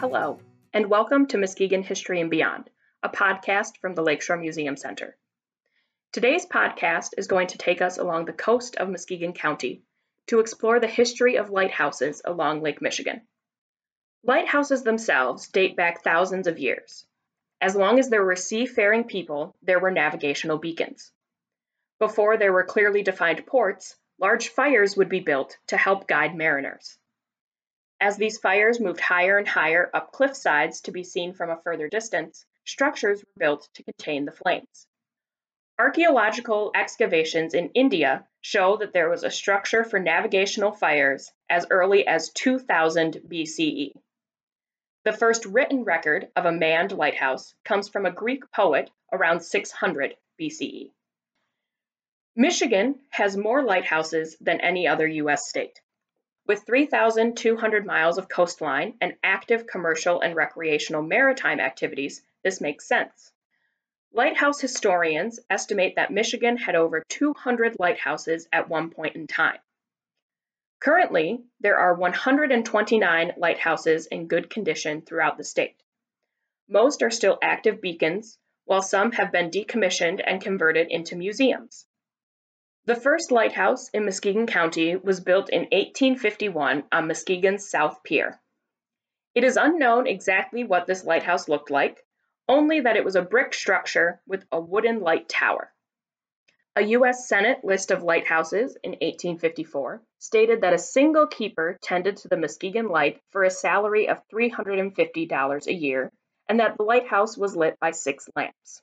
Hello, and welcome to Muskegon History and Beyond, a podcast from the Lakeshore Museum Center. Today's podcast is going to take us along the coast of Muskegon County to explore the history of lighthouses along Lake Michigan. Lighthouses themselves date back thousands of years. As long as there were seafaring people, there were navigational beacons. Before there were clearly defined ports, large fires would be built to help guide mariners. As these fires moved higher and higher up cliff sides to be seen from a further distance, structures were built to contain the flames. Archaeological excavations in India show that there was a structure for navigational fires as early as 2000 BCE. The first written record of a manned lighthouse comes from a Greek poet around 600 BCE. Michigan has more lighthouses than any other U.S. state. With 3,200 miles of coastline and active commercial and recreational maritime activities, this makes sense. Lighthouse historians estimate that Michigan had over 200 lighthouses at one point in time. Currently, there are 129 lighthouses in good condition throughout the state. Most are still active beacons, while some have been decommissioned and converted into museums. The first lighthouse in Muskegon County was built in 1851 on Muskegon's South Pier. It is unknown exactly what this lighthouse looked like, only that it was a brick structure with a wooden light tower. A U.S. Senate list of lighthouses in 1854 stated that a single keeper tended to the Muskegon Light for a salary of $350 a year, and that the lighthouse was lit by six lamps.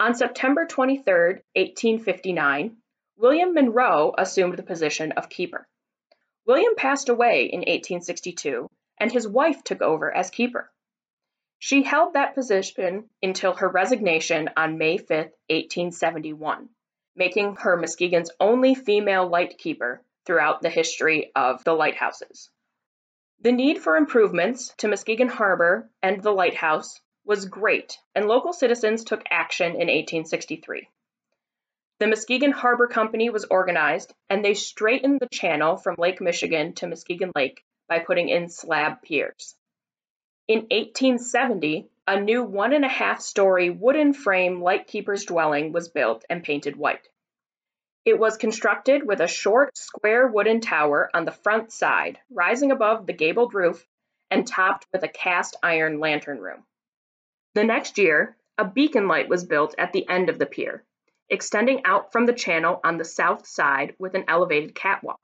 On September 23, 1859, William Monroe assumed the position of keeper. William passed away in 1862, and his wife took over as keeper. She held that position until her resignation on May 5, 1871, making her Muskegon's only female light keeper throughout the history of the lighthouses. The need for improvements to Muskegon Harbor and the lighthouse was great, and local citizens took action in 1863. The Muskegon Harbor Company was organized, and they straightened the channel from Lake Michigan to Muskegon Lake by putting in slab piers. In 1870, a new one and a half story wooden frame lightkeeper's dwelling was built and painted white. It was constructed with a short, square wooden tower on the front side, rising above the gabled roof and topped with a cast iron lantern room. The next year, a beacon light was built at the end of the pier, extending out from the channel on the south side with an elevated catwalk.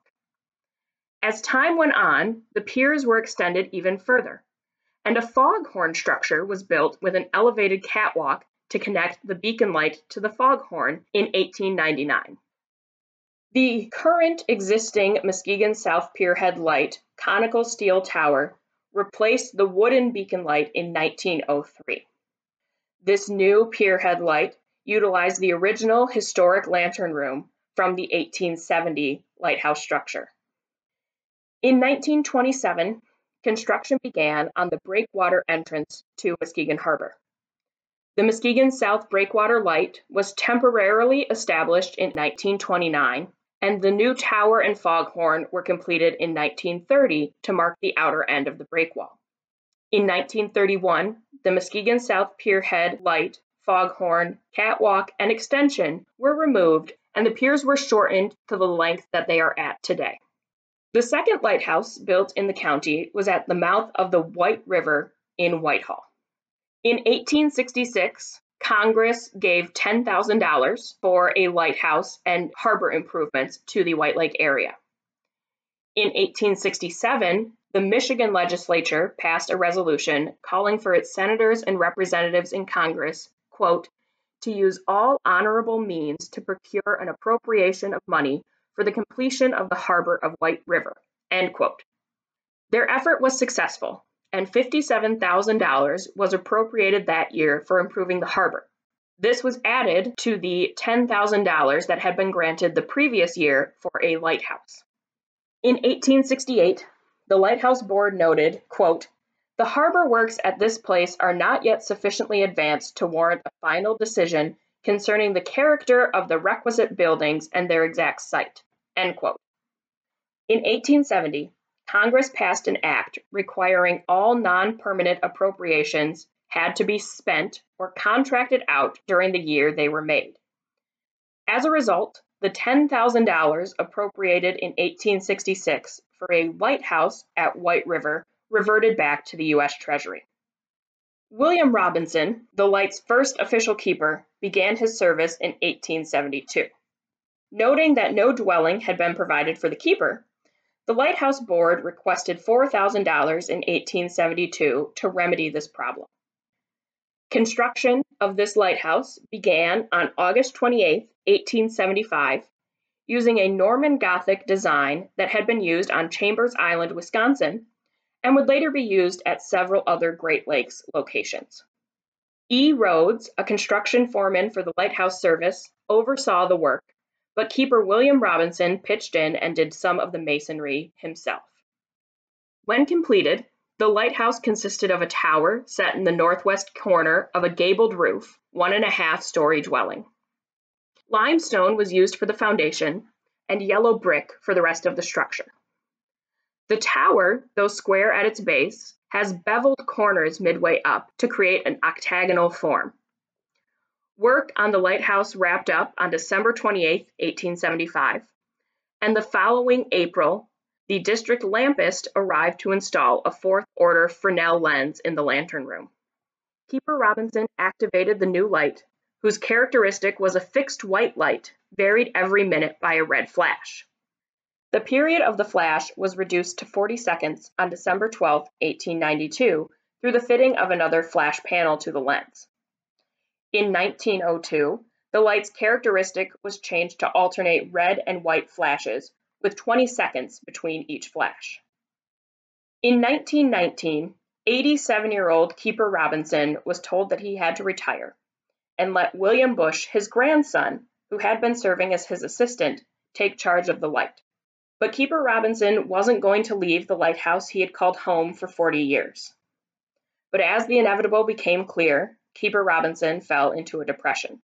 As time went on, the piers were extended even further, and a foghorn structure was built with an elevated catwalk to connect the beacon light to the foghorn in 1899. The current existing Muskegon South Pier Head Light conical steel tower replaced the wooden beacon light in 1903. This new pier head light utilized the original historic lantern room from the 1870 lighthouse structure. In 1927, construction began on the breakwater entrance to Muskegon Harbor. The Muskegon South Breakwater Light was temporarily established in 1929, and the new tower and foghorn were completed in 1930 to mark the outer end of the breakwall. In 1931, the Muskegon South Pier Head Light, Foghorn, Catwalk, and Extension were removed, and the piers were shortened to the length that they are at today. The second lighthouse built in the county was at the mouth of the White River in Whitehall. In 1866, Congress gave $10,000 for a lighthouse and harbor improvements to the White Lake area. In 1867, the Michigan legislature passed a resolution calling for its senators and representatives in Congress, quote, to use all honorable means to procure an appropriation of money for the completion of the harbor of White River, end quote. Their effort was successful, and $57,000 was appropriated that year for improving the harbor. This was added to the $10,000 that had been granted the previous year for a lighthouse. In 1868, the Lighthouse Board noted, quote, the harbor works at this place are not yet sufficiently advanced to warrant a final decision concerning the character of the requisite buildings and their exact site. End quote. In 1870, Congress passed an act requiring all non permanent appropriations had to be spent or contracted out during the year they were made. As a result, the $10,000 appropriated in 1866 for a lighthouse at White River reverted back to the U.S. Treasury. William Robinson, the light's first official keeper, began his service in 1872. Noting that no dwelling had been provided for the keeper, the Lighthouse Board requested $4,000 in 1872 to remedy this problem. Construction of this lighthouse began on August 28, 1875, using a Norman Gothic design that had been used on Chambers Island, Wisconsin, and would later be used at several other Great Lakes locations. E. Rhodes, a construction foreman for the lighthouse service, oversaw the work, but keeper William Robinson pitched in and did some of the masonry himself. When completed, the lighthouse consisted of a tower set in the northwest corner of a gabled roof, one and a half story dwelling. Limestone was used for the foundation and yellow brick for the rest of the structure. The tower, though square at its base, has beveled corners midway up to create an octagonal form. Work on the lighthouse wrapped up on December 28, 1875, and the following April, the district lampist arrived to install a fourth order Fresnel lens in the lantern room. Keeper Robinson activated the new light, whose characteristic was a fixed white light, varied every minute by a red flash. The period of the flash was reduced to 40 seconds on December 12, 1892, through the fitting of another flash panel to the lens. In 1902, the light's characteristic was changed to alternate red and white flashes, with 20 seconds between each flash. In 1919, 87 year old Keeper Robinson was told that he had to retire and let William Bush, his grandson, who had been serving as his assistant, take charge of the light. But Keeper Robinson wasn't going to leave the lighthouse he had called home for 40 years. But as the inevitable became clear, Keeper Robinson fell into a depression,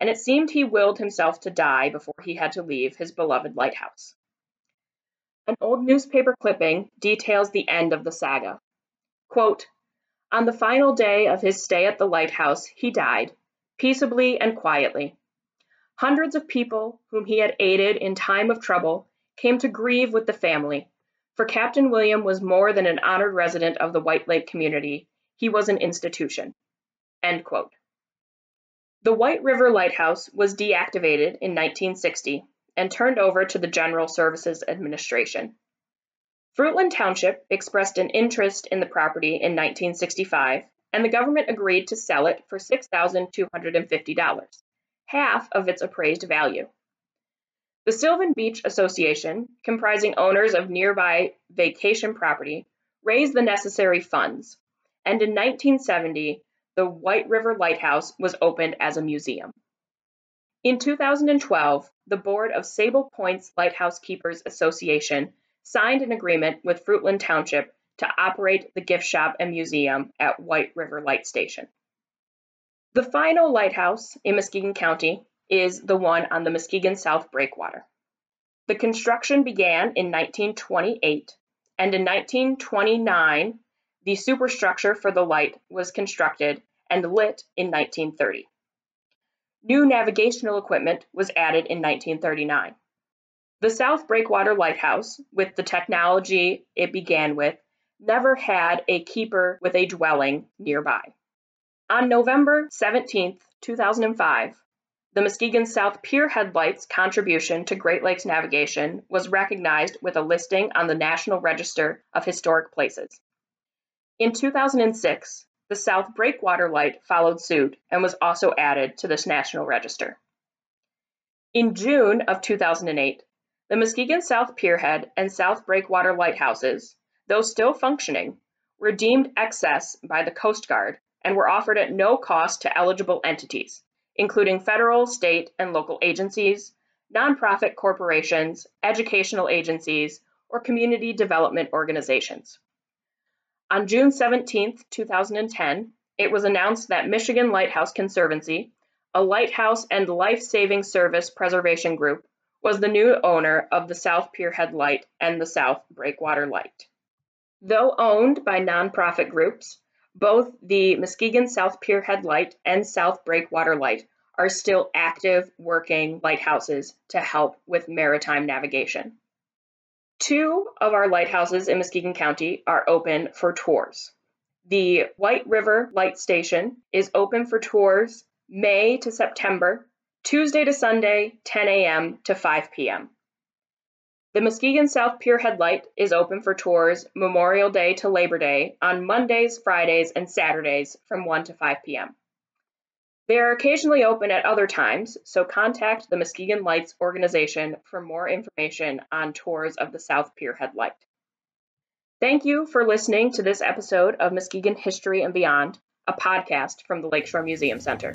and it seemed he willed himself to die before he had to leave his beloved lighthouse. An old newspaper clipping details the end of the saga. Quote, On the final day of his stay at the lighthouse, he died, peaceably and quietly. Hundreds of people whom he had aided in time of trouble came to grieve with the family, for Captain William was more than an honored resident of the White Lake community, he was an institution. The White River Lighthouse was deactivated in 1960 and turned over to the General Services Administration. Fruitland Township expressed an interest in the property in 1965, and the government agreed to sell it for $6,250, half of its appraised value. The Sylvan Beach Association, comprising owners of nearby vacation property, raised the necessary funds, and in 1970, the White River Lighthouse was opened as a museum. In 2012, the board of Sable Point's Lighthouse Keepers Association signed an agreement with Fruitland Township to operate the gift shop and museum at White River Light Station. The final lighthouse in Muskegon County is the one on the Muskegon South Breakwater. The construction began in 1928, and in 1929, the superstructure for the light was constructed and lit in 1930. New navigational equipment was added in 1939. The South Breakwater Lighthouse, with the technology it began with, never had a keeper with a dwelling nearby. On November 17, 2005, the Muskegon South Pier Headlights contribution to Great Lakes navigation was recognized with a listing on the National Register of Historic Places. In 2006, the South Breakwater Light followed suit and was also added to this national register. In June of 2008, the Muskegon South Pierhead and South Breakwater lighthouses, though still functioning, were deemed excess by the Coast Guard and were offered at no cost to eligible entities, including federal, state, and local agencies, nonprofit corporations, educational agencies, or community development organizations. On June 17, 2010, it was announced that Michigan Lighthouse Conservancy, a lighthouse and life saving service preservation group, was the new owner of the South Pierhead Light and the South Breakwater Light. Though owned by nonprofit groups, both the Muskegon South Pierhead Light and South Breakwater Light are still active working lighthouses to help with maritime navigation. Two of our lighthouses in Muskegon County are open for tours. The White River Light Station is open for tours May to September, Tuesday to Sunday, 10 a.m. to 5 p.m. The Muskegon South Pierhead Light is open for tours Memorial Day to Labor Day on Mondays, Fridays, and Saturdays from 1 to 5 p.m. They are occasionally open at other times, so contact the Muskegon Lights organization for more information on tours of the South Pierhead Light. Thank you for listening to this episode of Muskegon History and Beyond, a podcast from the Lakeshore Museum Center.